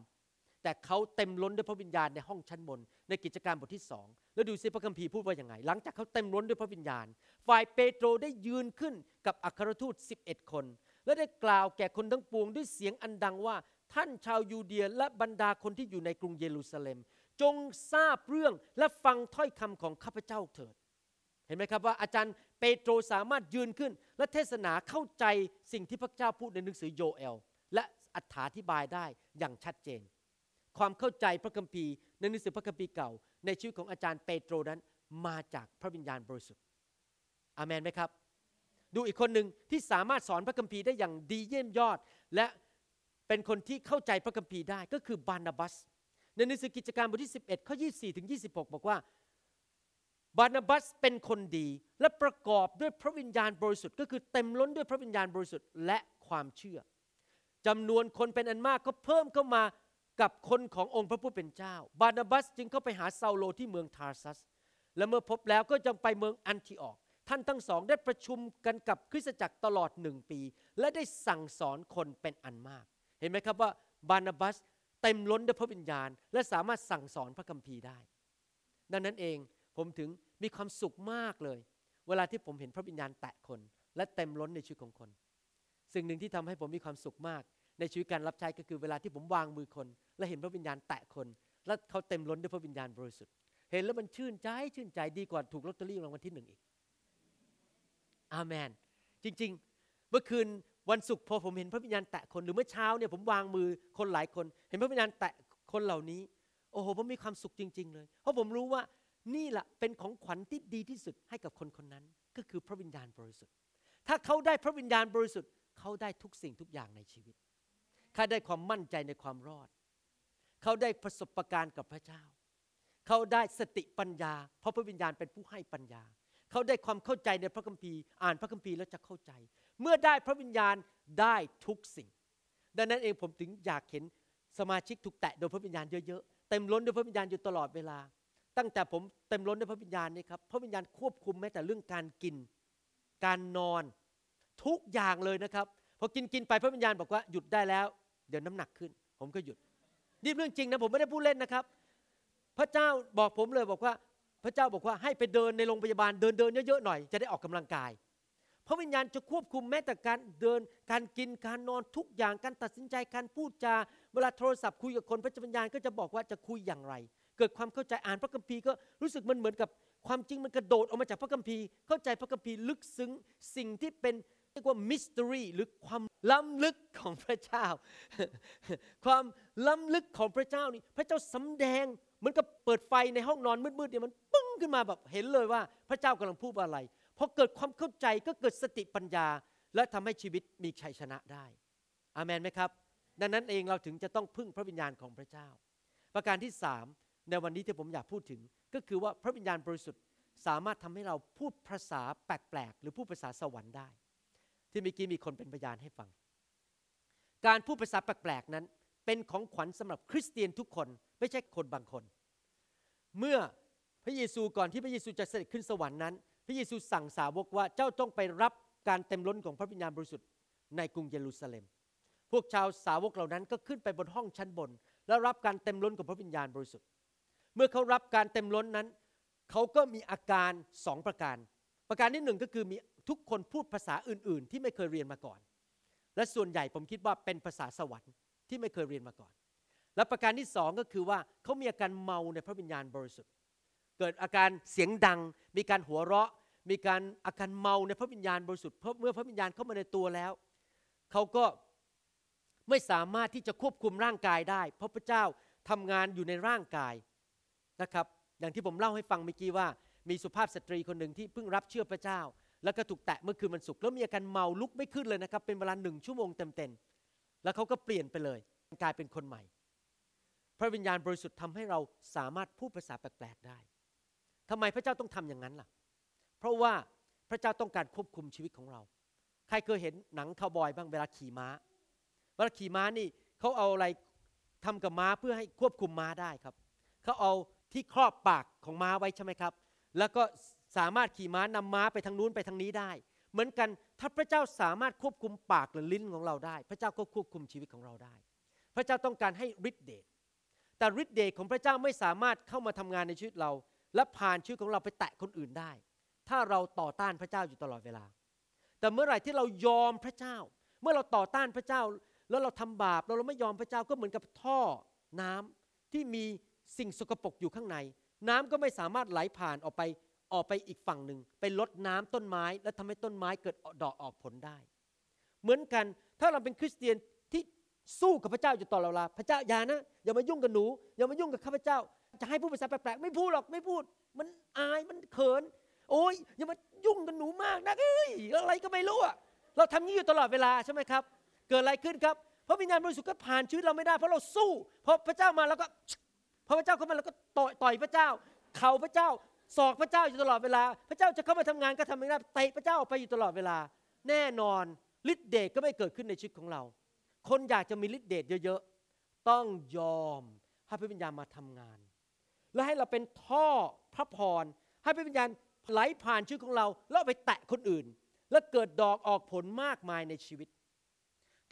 แต่เขาเต็มล้นด้วยพระวิญญาณในห้องชั้นบน ในกิจการบทที่สองแล้วดูซิพระคัมภีร์พูดว่าอย่างไง หลังจากเขาเต็มล้นด้วยพระวิญญาณ ฝ่ายเปโตรได้ยืนขึ้นกับอัครทูต 11 คน และได้กล่าวแก่คนทั้งปวงด้วยเสียงอันดังว่าท่านชาวยูเดียและบรรดาคนที่อยู่ในกรุงเยรูซาเล็ม จงทราบเรื่องและฟังถ้อยคำของข้าพเจ้าเถิด เห็นไหมครับว่าอาจารย์เปโตรสามารถยืนขึ้น และเทศนาเข้าใจสิ่งที่พระเจ้าพูดในหนังสือโยเอล และอธิบายได้อย่างชัดเจน ความเข้าใจพระคัมภีร์ในหนังสือพระคัมภีร์เก่า ในชีวิตของอาจารย์เปโตรนั้น มาจากพระวิญญาณบริสุทธิ์อามนไหมครับ ดูอีกคนหนึ่งที่สามารถสอนพระคัมภีร์ได้อย่างดีเยี่ยมยอด และเป็นคนที่เข้าใจพระคัมภีร์ได้ก็คือบานาบัส ในหนังสือกิจการบทที่ 11ข้อ24ถึง26 บอกว่าบานาบัสเป็นคนดีและประกอบด้วยพระวิญญาณบริสุทธิ์ ก็คือเต็มล้นด้วยพระวิญญาณบริสุทธิ์และความเชื่อจำนวนคนเป็นอันมากก็เพิ่มเข้ามา กับคนขององค์พระผู้เป็นเจ้า บานาบัสจึงเข้าไปหาเซาโลที่เมืองทาร์ซัส และเมื่อพบแล้วก็จะไปเมืองอันทิออก ท่านทั้งสองได้ประชุมกันกับคริสตจักรตลอดหนึ่งปี และได้สั่งสอนคนเป็นอันมาก เห็นไหมครับว่าบานาบัสเต็มล้นด้วยพระวิญญาณ และสามารถสั่งสอนพระคัมภีร์ได้ ดังนั้นเองผมถึงมีความสุขมากเลย เวลาที่ผมเห็นพระวิญญาณแตะคน และเต็มล้นในชีวิตของคน สิ่งหนึ่งที่ทำให้ผมมีความสุขมาก ในชีวิตการรับใช้ก็คือเวลาที่ผมวางมือคน และเห็นพระวิญญาณแตะคน และเขาเต็มล้นด้วยพระวิญญาณบริสุทธิ์ เห็นแล้วมันชื่นใจชื่นใจดีกว่าถูกลอตเตอรี่รางวัลที่หนึ่งอีก อาเมน จริง ๆ เมื่อคืนวันศุกร์พอผมเห็นพระวิญญาณแตะคนหรือเมื่อเช้าเนี่ยผมวางมือคนหลายคน เห็นพระวิญญาณแตะคนเหล่านี้ โอ้โหผมมีความสุขจริง ๆ เลย เพราะผมรู้ว่านี่แหละเป็นของขวัญที่ดีที่สุดให้กับคนคนนั้นก็คือพระวิญญาณบริสุทธิ์ ถ้าเขาได้พระวิญญาณบริสุทธิ์เขาได้ทุกสิ่งทุกอย่างในชีวิต เขาได้ความมั่นใจในความรอด เขาได้ประสบะการณ์กับพระเจ้า เขาได้สติปัญญา เพราะพระวิญญาณเป็นผู้ให้ปัญญา เขาได้ความเข้าใจในพระคัมภีร์ อ่านพระคัมภีร์แล้วจะเข้าใจ เมื่อได้พระวิญญาณได้ทุกสิ่ง ดังนั้นเองผมถึงอยากเห็นสมาชิกถูกแตะโดยพระวิญญาณเยอะๆ เต็มล้นด้วยพระวิญญาณอยู่ตลอดเวลา ตั้งแต่ผมเต็มล้นด้วยพระวิญญาณนี่ครับ พระวิญญาณควบคุมแม้แต่เรื่องการกิน การนอน ทุกอย่างเลยนะครับพอกินกินไปพระวิญญาณบอกว่าหยุดได้แล้ว ดี๋ยวน้ำหนักขึ้น ผมก็หยุด นี่เรื่องจริงนะผมไม่ได้พูดเล่นนะครับ พระเจ้าบอกผมเลยบอกว่า พระเจ้าบอกว่าให้ไปเดินในโรงพยาบาลเดินเดินเยอะๆหน่อยจะได้ออกกำลังกายพระวิญญาณจะควบคุมแม้แต่การเดิน การกิน การนอนทุกอย่าง การตัดสินใจ การพูดจา เวลาโทรศัพท์คุยกับคนพระวิญญาณก็จะบอกว่าจะคุยอย่างไร เกิดความเข้าใจอ่านพระคัมภีร์ก็รู้สึกมันเหมือนกับความจริงมันกระโดดออกมาจากพระคัมภีร์ เข้าใจพระคัมภีร์ลึกซึ้ง สิ่งที่เป็น เรียกว่ามิส t ต r y หรือความล้ำลึกของพระเจ้า ความล้ำลึกของพระเจ้านี่พระเจ้าสำแดงเหมือนกับเปิดไฟในห้องนอนมืดๆเนี่ยมันปึ้งขึ้นมาแบบเห็นเลยว่าพระเจ้ากำลังพูดอะไรพอเกิดความเข้าใจก็เกิดสติปัญญา และทำให้ชีวิตมีชัยชนะได้อามันไหมครับ ดังนั้นเองเราถึงจะต้องพึ่งพระวิญญาณของพระเจ้า ประการที่สามในวันนี้ที่ผมอยากพูดถึง ก็คือว่าพระวิญญาณบริสุทธิ์สามารถทำให้เราพูดภาษาแปลกๆหรือพูดภาษาสวรรค์ได้ ที่เมื่อกี้มีคนเป็นพยานให้ฟัง การพูดภาษาแปลกๆนั้น เป็นของขวัญสำหรับคริสเตียนทุกคน ไม่ใช่คนบางคน เมื่อพระเยซูก่อนที่พระเยซูจะเสด็จขึ้นสวรรค์นั้น พระเยซูสั่งสาวกว่าเจ้าต้องไปรับการเต็มล้นของพระวิญญาณบริสุทธิ์ในกรุงเยรูซาเล็ม พวกชาวสาวกเหล่านั้นก็ขึ้นไปบนห้องชั้นบน แล้วรับการเต็มล้นของพระวิญญาณบริสุทธิ์ เมื่อเขารับการเต็มล้นนั้น เขาก็มีอาการสองประการ ประการที่หนึ่งก็คือมี ทุกคนพูดภาษาอื่น ๆ ที่ไม่เคยเรียนมาก่อน และส่วนใหญ่ผมคิดว่าเป็นภาษาสวรรค์ที่ไม่เคยเรียนมาก่อน และประการที่สองก็คือว่าเขามีอาการเมาในพระวิญญาณบริสุทธิ์ เกิดอาการเสียงดัง มีการหัวเราะ มีการอาการเมาในพระวิญญาณบริสุทธิ์เพราะเมื่อพระวิญญาณเข้ามาในตัวแล้วเขาก็ไม่สามารถที่จะควบคุมร่างกายได้ เพราะพระเจ้าทำงานอยู่ในร่างกายนะครับ อย่างที่ผมเล่าให้ฟังเมื่อกี้ว่า มีสุภาพสตรีคนหนึ่งที่เพิ่งรับเชื่อพระเจ้า แล้วก็ถูกแตะเมื่อคืนวันศุกร์แล้วมีอาการเมาลุกไม่ขึ้นเลยนะครับ เป็นเวลาหนึ่งชั่วโมงเต็มๆแล้วเขาก็เปลี่ยนไปเลยกลายเป็นคนใหม่ พระวิญญาณบริสุทธิ์ทำให้เราสามารถพูดภาษาแปลกๆได้ทำไมพระเจ้าต้องทำอย่างนั้นล่ะ เพราะว่าพระเจ้าต้องการควบคุมชีวิตของเรา ใครเคยเห็นหนังคาวบอยบ้างเวลาขี่ม้า เวลาขี่ม้านี่เขาเอาอะไรทำกับม้าเพื่อให้ควบคุมม้าได้ครับเขาเอาที่ครอบปากของม้าไว้ใช่ไหมครับ แล้วก็ สามารถขี่ม้านำม้าไปทางนู้นไปทางนี้ได้ เหมือนกันถ้าพระเจ้าสามารถควบคุมปากหรือลิ้นของเราได้ พระเจ้าก็ควบคุมชีวิตของเราได้ พระเจ้าต้องการให้ฤทธิเดชแต่ฤทธิเดชของพระเจ้าไม่สามารถเข้ามาทำงานในชีวิตเรา และผ่านชีวิตของเราไปแตะคนอื่นได้ ถ้าเราต่อต้านพระเจ้าอยู่ตลอดเวลา แต่เมื่อไหร่ที่เรายอมพระเจ้า เมื่อเราต่อต้านพระเจ้า แล้วเราทำบาปเราเราไม่ยอมพระเจ้าก็เหมือนกับท่อน้ำที่มีสิ่งสกปรกอยู่ข้างใน น้ำก็ไม่สามารถไหลผ่านออกไป ออกไปอีกฝั่งหนึ่งไปลดน้ำต้นไม้ และทำให้ต้นไม้เกิดดอกออกผลได้ เหมือนกันถ้าเราเป็นคริสเตียนที่สู้กับพระเจ้าอยู่ตลอดเวลาพระเจ้าอย่านะอย่ามายุ่งกับหนูอย่ามายุ่งกับข้าพเจ้า จะให้พูดภาษาแปลกๆไม่พูดหรอกไม่พูด มันอายมันเขิน โอ้ยอย่ามายุ่งกับหนูมากนะเอ้ยอะไรก็ไม่รู้อะเราทำนี้อยู่ตลอดเวลาใช่ไหมครับ เกิดอะไรขึ้นครับพระวิญญาณบริสุทธิ์ก็ผ่านชีวิตเราไม่ได้เพราะเราสู้พอพระเจ้ามาแล้วก็พอพระเจ้าเข้ามาแล้วก็ต่อยต่อยพระเจ้า เข่าพระเจ้า ศอกพระเจ้าอยู่ตลอดเวลา พระเจ้าจะเข้ามาทำงานก็ทำไม่ได้เตะพระเจ้าออกไปอยู่ตลอดเวลา แน่นอนฤทธิเดชก็ไม่เกิดขึ้นในชีวิตของเรา คนอยากจะมีฤทธิเดชเยอะๆ ต้องยอมให้พระวิญญาณมาทำงาน และให้เราเป็นท่อพระพร ให้พระวิญญาณไหลผ่านชีวิตของเราแล้วไปแตะคนอื่น แล้วเกิดดอกออกผลมากมายในชีวิต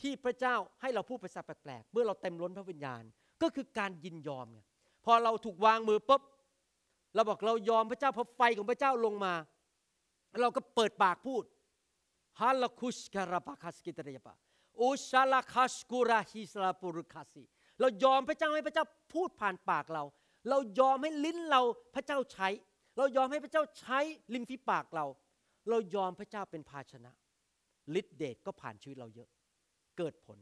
ที่พระเจ้าให้เราพูดภาษาแปลกๆเมื่อเราเต็มล้นพระวิญญาณก็คือการยินยอมไงพอเราถูกวางมือปุ๊บ เราบอกเรายอมพระเจ้าพอไฟของพระเจ้าลงมา เราก็เปิดปากพูดฮาลคุชการาบาคาสกิตเรียปะโอชาลาคาสกูราฮิสลาปุรุคาสีเรายอมพระเจ้าให้พระเจ้าพูดผ่านปากเรา เรายอมให้ลิ้นเราพระเจ้าใช้ เรายอมให้พระเจ้าใช้ริมฝีปากเรา เรายอมพระเจ้าเป็นภาชนะฤทธิเดชก็ผ่านชีวิตเราเยอะ เกิดผล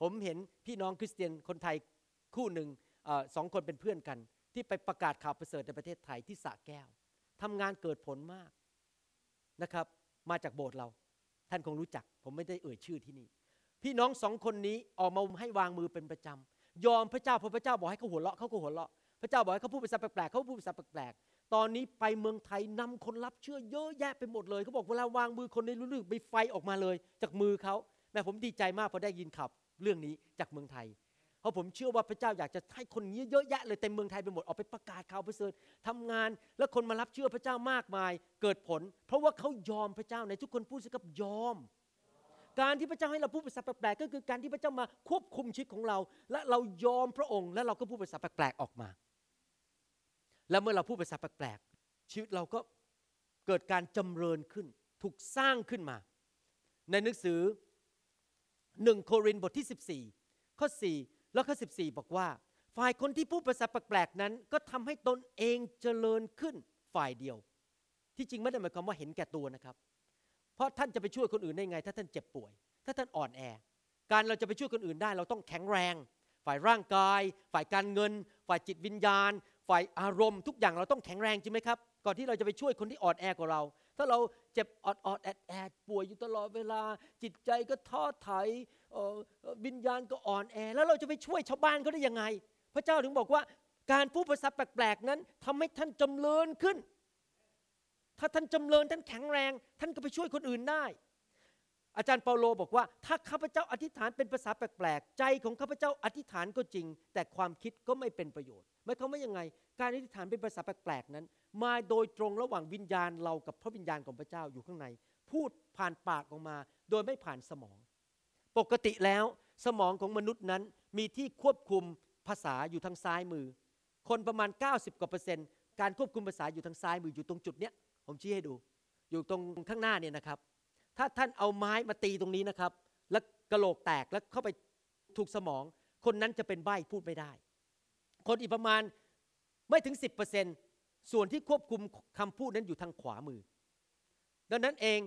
ผมเห็นพี่น้องคริสเตียนคนไทยคู่หนึ่งอสองคนเป็นเพื่อนกัน ที่ไปประกาศข่าวประเสริฐในประเทศไทยที่สระแก้วทำงานเกิดผลมากนะครับ มาจากโบสถ์เรา ท่านคงรู้จัก ผมไม่ได้เอ่ยชื่อที่นี่ พี่น้องสองคนนี้ออกมาให้วางมือเป็นประจำยอมพระเจ้าพอพระเจ้าบอกให้เขาหัวเราะเขาก็หัวเราะพระเจ้าบอกให้เขาพูดภาษาแปลกๆเขาพูดภาษาแปลกๆตอนนี้ไปเมืองไทยนำคนรับเชื่อเยอะแยะไปหมดเลยเขาบอกเวลาวางมือคนในรู้ลึกไปไฟออกมาเลย จากมือเขาแม่ผมดีใจมากพอได้ยินข่าวเรื่องนี้จากเมืองไทย ราะผมเชื่อว่าพระเจ้าอยากจะให้คนเยอะแยะเลยเต็มเมืองไทยไปหมดออกไปประกาศข่าวประเสริฐทำงานแล้วคนมารับเชื่อพระเจ้ามากมายเกิดผล เพราะว่าเขายอมพระเจ้าในทุกคนพูดสิครับยอม การที่พระเจ้าให้เราพูดภาษาแปลกๆก็คือการที่พระเจ้ามาควบคุมชีวิตของเรา และเรายอมพระองค์ และเราก็พูดภาษาแปลกๆออกมา แล้วเมื่อเราพูดภาษาแปลกๆชีวิตเราก็เกิดการจำเริญขึ้น ถูกสร้างขึ้นมา ในหนังสือหนึ่งโครินธ์บทที่ 14 ข้อ 4 แล้วข้อ14 บอกว่า ฝ่ายคนที่พูดภาษาแปลกๆนั้น ก็ทำให้ตนเองเจริญขึ้นฝ่ายเดียว ที่จริงไม่ได้หมายความว่าเห็นแก่ตัวนะครับ เพราะท่านจะไปช่วยคนอื่นได้ไง ถ้าท่านเจ็บป่วย ถ้าท่านอ่อนแอ การเราจะไปช่วยคนอื่นได้ เราต้องแข็งแรง ฝ่ายร่างกาย ฝ่ายการเงิน ฝ่ายจิตวิญญาณ ฝ่ายอารมณ์ ทุกอย่างเราต้องแข็งแรงจริงไหมครับ ก่อนที่เราจะไปช่วยคนที่อ่อนแอกว่าเรา ถ้าเรา เจ็บออดออดแอดแอดป่วยอยู่ตลอดเวลา จิตใจก็ท้อถอยวิญญาณก็อ่อนแอ แล้วเราจะไปช่วยชาวบ้านเขาได้ยังไง พระเจ้าถึงบอกว่าการพูดภาษาแปลกๆนั้นทำให้ท่านจำเริญขึ้น ถ้าท่านจำเริญท่านแข็งแรง ท่านก็ไปช่วยคนอื่นได้ อาจารย์เปาโลบอกว่า ถ้าข้าพเจ้าอธิษฐานเป็นภาษาแปลกๆใจของข้าพเจ้าอธิษฐานก็จริง แต่ความคิดก็ไม่เป็นประโยชน์หมายความว่ายังไง การอธิษฐานเป็นภาษาแปลกๆนั้น มาโดยตรงระหว่างวิญญาณเรากับพระวิญญาณของพระเจ้าอยู่ข้างใน พูดผ่านปากออกมา โดยไม่ผ่านสมอง ปกติแล้วสมองของมนุษย์นั้นมีที่ควบคุมภาษาอยู่ทางซ้ายมือ คนประมาณ 90กว่าเปอร์เซ็นต์การควบคุมภาษาอยู่ทางซ้ายมืออยู่ตรงจุดเนี้ยผมชี้ให้ดู อยู่ตรงข้างหน้าเนี่ยนะครับ ถ้าท่านเอาไม้มาตีตรงนี้นะครับ แล้วกระโหลกแตกแล้วเข้าไปถูกสมอง คนนั้นจะเป็นใบ้พูดไม่ได้ คนอีกประมาณไม่ถึง 10% ส่วนที่ควบคุมคำพูดนั้นอยู่ทางขวามือ ดังนั้นเอง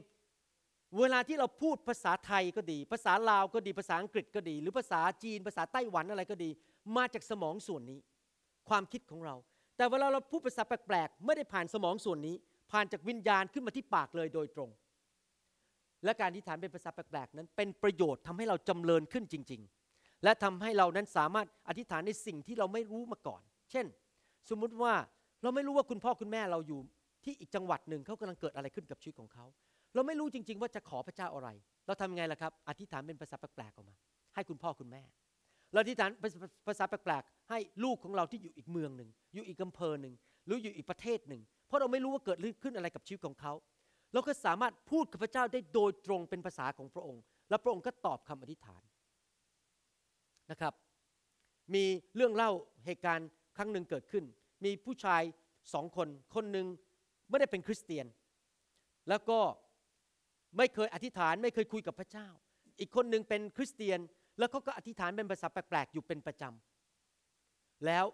เวลาที่เราพูดภาษาไทยก็ดี ภาษาลาวก็ดี ภาษาอังกฤษก็ดี หรือภาษาจีน ภาษาไต้หวันอะไรก็ดี มาจากสมองส่วนนี้ ความคิดของเรา แต่เวลาเราพูดภาษาแปลกๆ ไม่ได้ผ่านสมองส่วนนี้ ผ่านจากวิญญาณขึ้นมาที่ปากเลยโดยตรง และการที่ฐานเป็นภาษาแปลกๆนั้น เป็นประโยชน์ทำให้เราจำเริญขึ้นจริง ๆ และทำให้เรานั้นสามารถอธิษฐานในสิ่งที่เราไม่รู้มาก่อน เช่น สมมุติว่า เราไม่รู้ว่าคุณพ่อคุณแม่เราอยู่ที่อีกจังหวัดหนึ่งเขากำลังเกิดอะไรขึ้นกับชีวิตของเขา เราไม่รู้จริง ๆ ว่าจะขอพระเจ้าอะไร เราทำไงล่ะครับ อธิษฐานเป็นภาษาแปลกๆออกมา ให้คุณพ่อคุณแม่ เราอธิษฐานภาษาแปลกๆให้ลูกของเราที่อยู่อีกเมืองหนึ่งอยู่อีกอำเภอหนึ่งหรืออยู่อีกประเทศหนึ่ง เพราะเราไม่รู้ว่าเกิดขึ้นอะไรกับชีวิตของเขา เราก็สามารถพูดกับพระเจ้าได้โดยตรงเป็นภาษาของพระองค์ และพระองค์ก็ตอบคำอธิษฐานนะครับ มีเรื่องเล่าเหตุการณ์ครั้งหนึ่งเกิดขึ้น มีผู้ชายสองคน คนหนึ่งไม่ได้เป็นคริสเตียน แล้วก็ไม่เคยอธิษฐานไม่เคยคุยกับพระเจ้า อีกคนหนึ่งเป็นคริสเตียน แล้วเขาก็อธิษฐานเป็นภาษาแปลกๆอยู่เป็นประจำแล้ว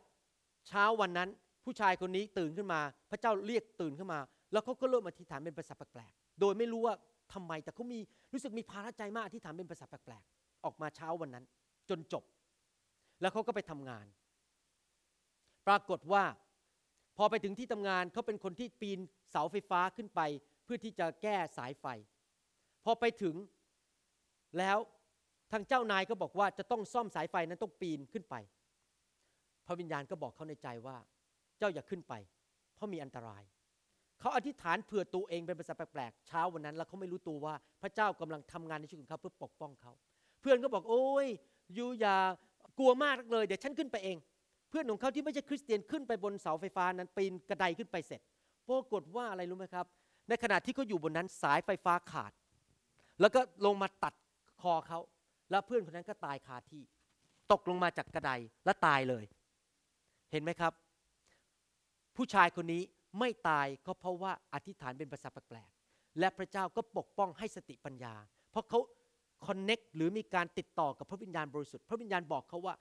เช้าวันนั้นผู้ชายคนนี้ตื่นขึ้นมา พระเจ้าเรียกตื่นขึ้นมา แล้วเขาก็เริ่มอธิษฐานเป็นภาษาแปลกๆโดยไม่รู้ว่าทำไมแต่เขามีรู้สึกมีภาระใจมากอธิษฐานเป็นภาษาแปลกๆออกมาเช้าวันนั้น จนจบ แล้วเขาก็ไปทำงาน ปรากฏว่า พอไปถึงที่ทำงานเขาเป็นคนที่ปีนเสาไฟฟ้าขึ้นไป เพื่อที่จะแก้สายไฟ พอไปถึงแล้วทางเจ้านายก็บอกว่าจะต้องซ่อมสายไฟนั้นต้องปีนขึ้นไป พระวิญญาณก็บอกเขาในใจว่า เจ้าอย่าขึ้นไป เพราะมีอันตรายเขาอธิษฐานเผื่อตัวเองเป็นภาษาแปลกๆเช้าวันนั้น แล้วเขาไม่รู้ตัวว่าพระเจ้ากำลังทำงานในชีวิตของเขาเพื่อปกป้องเขา เพื่อนก็บอกโอ้ยยูอย่ากลัวมากเลย เดี๋ยวฉันขึ้นไปเอง พื่อนของเขาที่ไม่ใช่คริสเตียนขึ้นไปบนเสาไฟฟ้านั้นปีนกระไดขึ้นไปเสร็จปรากฏว่าอะไรรู้ไหมครับ ในขณะที่เขาอยู่บนนั้นสายไฟฟ้าขาด แล้วก็ลงมาตัดคอเขา แล้วเพื่อนคนนั้นก็ตายคาที่ ตกลงมาจากกระไดและตายเลย เห็นไหมครับ ผู้ชายคนนี้ไม่ตายก็เพราะว่าอธิษฐานเป็นภาษาแปลกๆและพระเจ้าก็ปกป้องให้สติปัญญา เพราะเขาคอนเน็กหรือมีการติดต่อกับพระวิญญาณบริสุทธิ์ พระวิญญาณบอกเขาว่า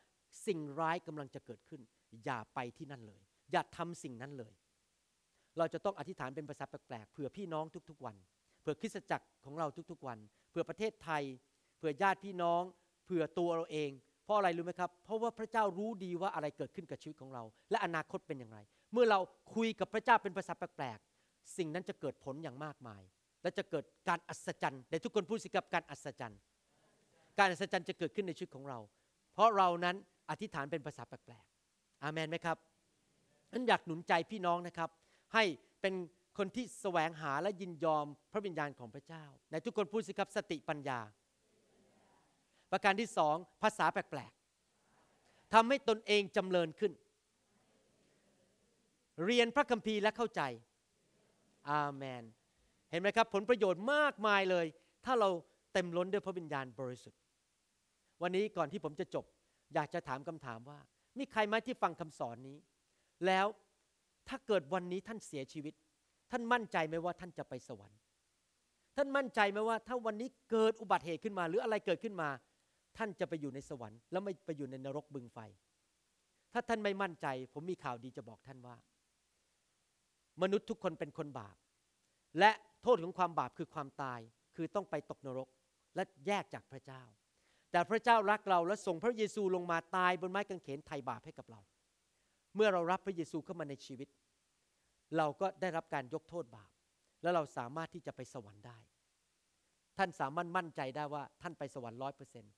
สิ่งร้ายกำลังจะเกิดขึ้น อย่าไปที่นั่นเลย อย่าทำสิ่งนั้นเลย เราจะต้องอธิษฐานเป็นภาษาแปลกๆเผื่อพี่น้องทุกๆวัน เผื่อคริสตจักรของเราทุกๆวัน เผื่อประเทศไทย เผื่อญาติพี่น้อง เผื่อตัวเราเอง เพราะอะไรรู้ไหมครับ เพราะว่าพระเจ้ารู้ดีว่าอะไรเกิดขึ้นกับชีวิตของเรา และอนาคตเป็นอย่างไร เมื่อเราคุยกับพระเจ้าเป็นภาษาแปลกๆสิ่งนั้นจะเกิดผลอย่างมากมาย และจะเกิดการอัศจรรย์แต่ทุกคนพูดสิกับการอัศจรรย์การอัศจรรย์จะเกิดขึ้นในชีวิตของเรา เพราะเรานั้น อธิษฐานเป็นภาษาแปลกๆอาเมนไหมครับนั้นอยากหนุนใจพี่น้องนะครับ ให้เป็นคนที่แสวงหาและยินยอมพระวิญญาณของพระเจ้าในทุกคนพูดสิครับสติปัญญา ประการที่สองภาษาแปลกๆทำให้ตนเองจำเริญขึ้น เรียนพระคัมภีร์และเข้าใจ อาเมน เห็นไหมครับ ผลประโยชน์มากมายเลย ถ้าเราเต็มล้นด้วยพระวิญญาณบริสุทธิ์ วันนี้ก่อนที่ผมจะจบ อยากจะถามคำถามว่า มีใครไหมที่ฟังคำสอนนี้ แล้วถ้าเกิดวันนี้ท่านเสียชีวิต ท่านมั่นใจไหมว่าท่านจะไปสวรรค์ ท่านมั่นใจไหมว่า ถ้าวันนี้เกิดอุบัติเหตุขึ้นมา หรืออะไรเกิดขึ้นมา ท่านจะไปอยู่ในสวรรค์ แล้วไม่ไปอยู่ในนรกบึงไฟ ถ้าท่านไม่มั่นใจ ผมมีข่าวดีจะบอกท่านว่า มนุษย์ทุกคนเป็นคนบาป และโทษของความบาปคือความตายคือต้องไปตกนรกและแยกจากพระเจ้า แต่พระเจ้ารักเราและส่งพระเยซูลงมาตายบนไม้กางเขนไถ่บาปให้กับเรา เมื่อเรารับพระเยซูเข้ามาในชีวิต เราก็ได้รับการยกโทษบาป แล้วเราสามารถที่จะไปสวรรค์ได้ ท่านสามารถมั่นใจได้ว่าท่านไปสวรรค์ร้อยเปอร์เซ็นต์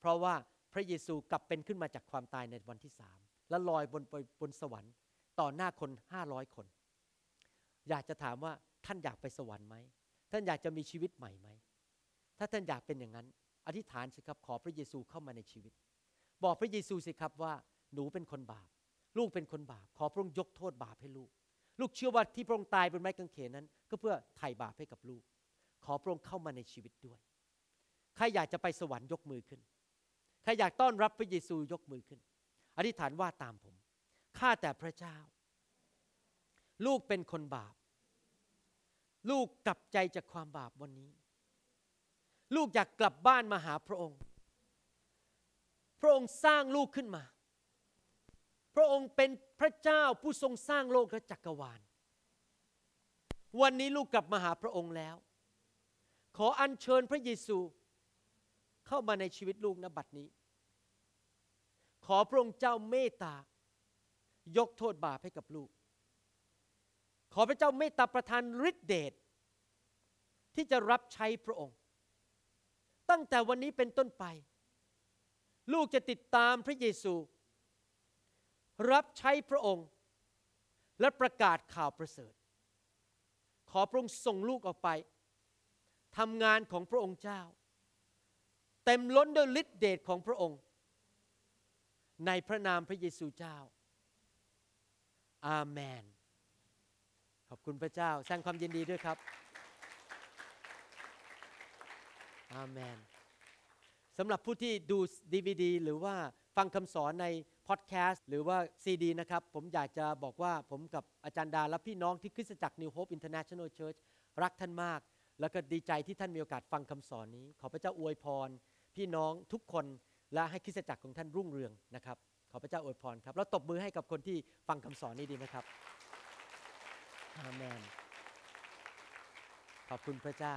เพราะว่าพระเยซูกลับเป็นขึ้นมาจากความตายในวันที่สามและลอยบนบนสวรรค์ต่อหน้าคนห้าร้อยคน อยากจะถามว่าท่านอยากไปสวรรค์ไหมท่านอยากจะมีชีวิตใหม่ไหมถ้าท่านอยากเป็นอย่างนั้น อธิษฐานสิครับขอพระเยซูเข้ามาในชีวิต บอกพระเยซูสิครับว่าหนูเป็นคนบาป ลูกเป็นคนบาป ขอพระองค์ยกโทษบาปให้ลูก ลูกเชื่อว่าที่พระองค์ตายบนไม้กางเขนนั้น ก็เพื่อไถ่บาปให้กับลูก ขอพระองค์เข้ามาในชีวิตด้วย ใครอยากจะไปสวรรค์ยกมือขึ้น ใครอยากต้อนรับพระเยซูยกมือขึ้น อธิษฐานว่าตามผม ข้าแต่พระเจ้า ลูกเป็นคนบาป ลูกกลับใจจากความบาปวันนี้ ลูกอยากกลับบ้านมาหาพระองค์ พระองค์สร้างลูกขึ้นมา พระองค์เป็นพระเจ้าผู้ทรงสร้างโลกและจักรวาล วันนี้ลูกกลับมาหาพระองค์แล้ว ขออัญเชิญพระเยซูเข้ามาในชีวิตลูกณบัดนี้ ขอพระองค์เจ้าเมตตายกโทษบาปให้กับลูก ขอพระเจ้าเมตตาประทานฤทธิเดชที่จะรับใช้พระองค์ ตั้งแต่วันนี้เป็นต้นไป ลูกจะติดตามพระเยซู รับใช้พระองค์ และประกาศข่าวประเสริฐ ขอพระองค์ส่งลูกออกไปทำงานของพระองค์เจ้า เต็มล้นด้วยฤทธิเดชของพระองค์ ในพระนามพระเยซูเจ้า อาเมน ขอบคุณพระเจ้าแสดงความยินดีด้วยครับ อาเมนสำหรับผู้ที่ดูดีวดีหรือว่าฟังคำสอนในพอดแคสต์หรือว่าซีดีนะครับ ผมอยากจะบอกว่าผมกับอาจารย์ดา และพี่น้องที่คริสตจักร New Hope International Church รักท่านมาก แล้วก็ดีใจที่ท่านมีโอกาสฟังคำสอนนี้ ขอพระเจ้าอวยพร พี่น้องทุกคนและให้คริสตจักรของท่านรุ่งเรืองนะครับ ขอพระเจ้าอวยพรครับ แล้วตบมือให้กับคนที่ฟังคำสอนนี้ดีไหมครับอาเมนขอบคุณพระเจ้า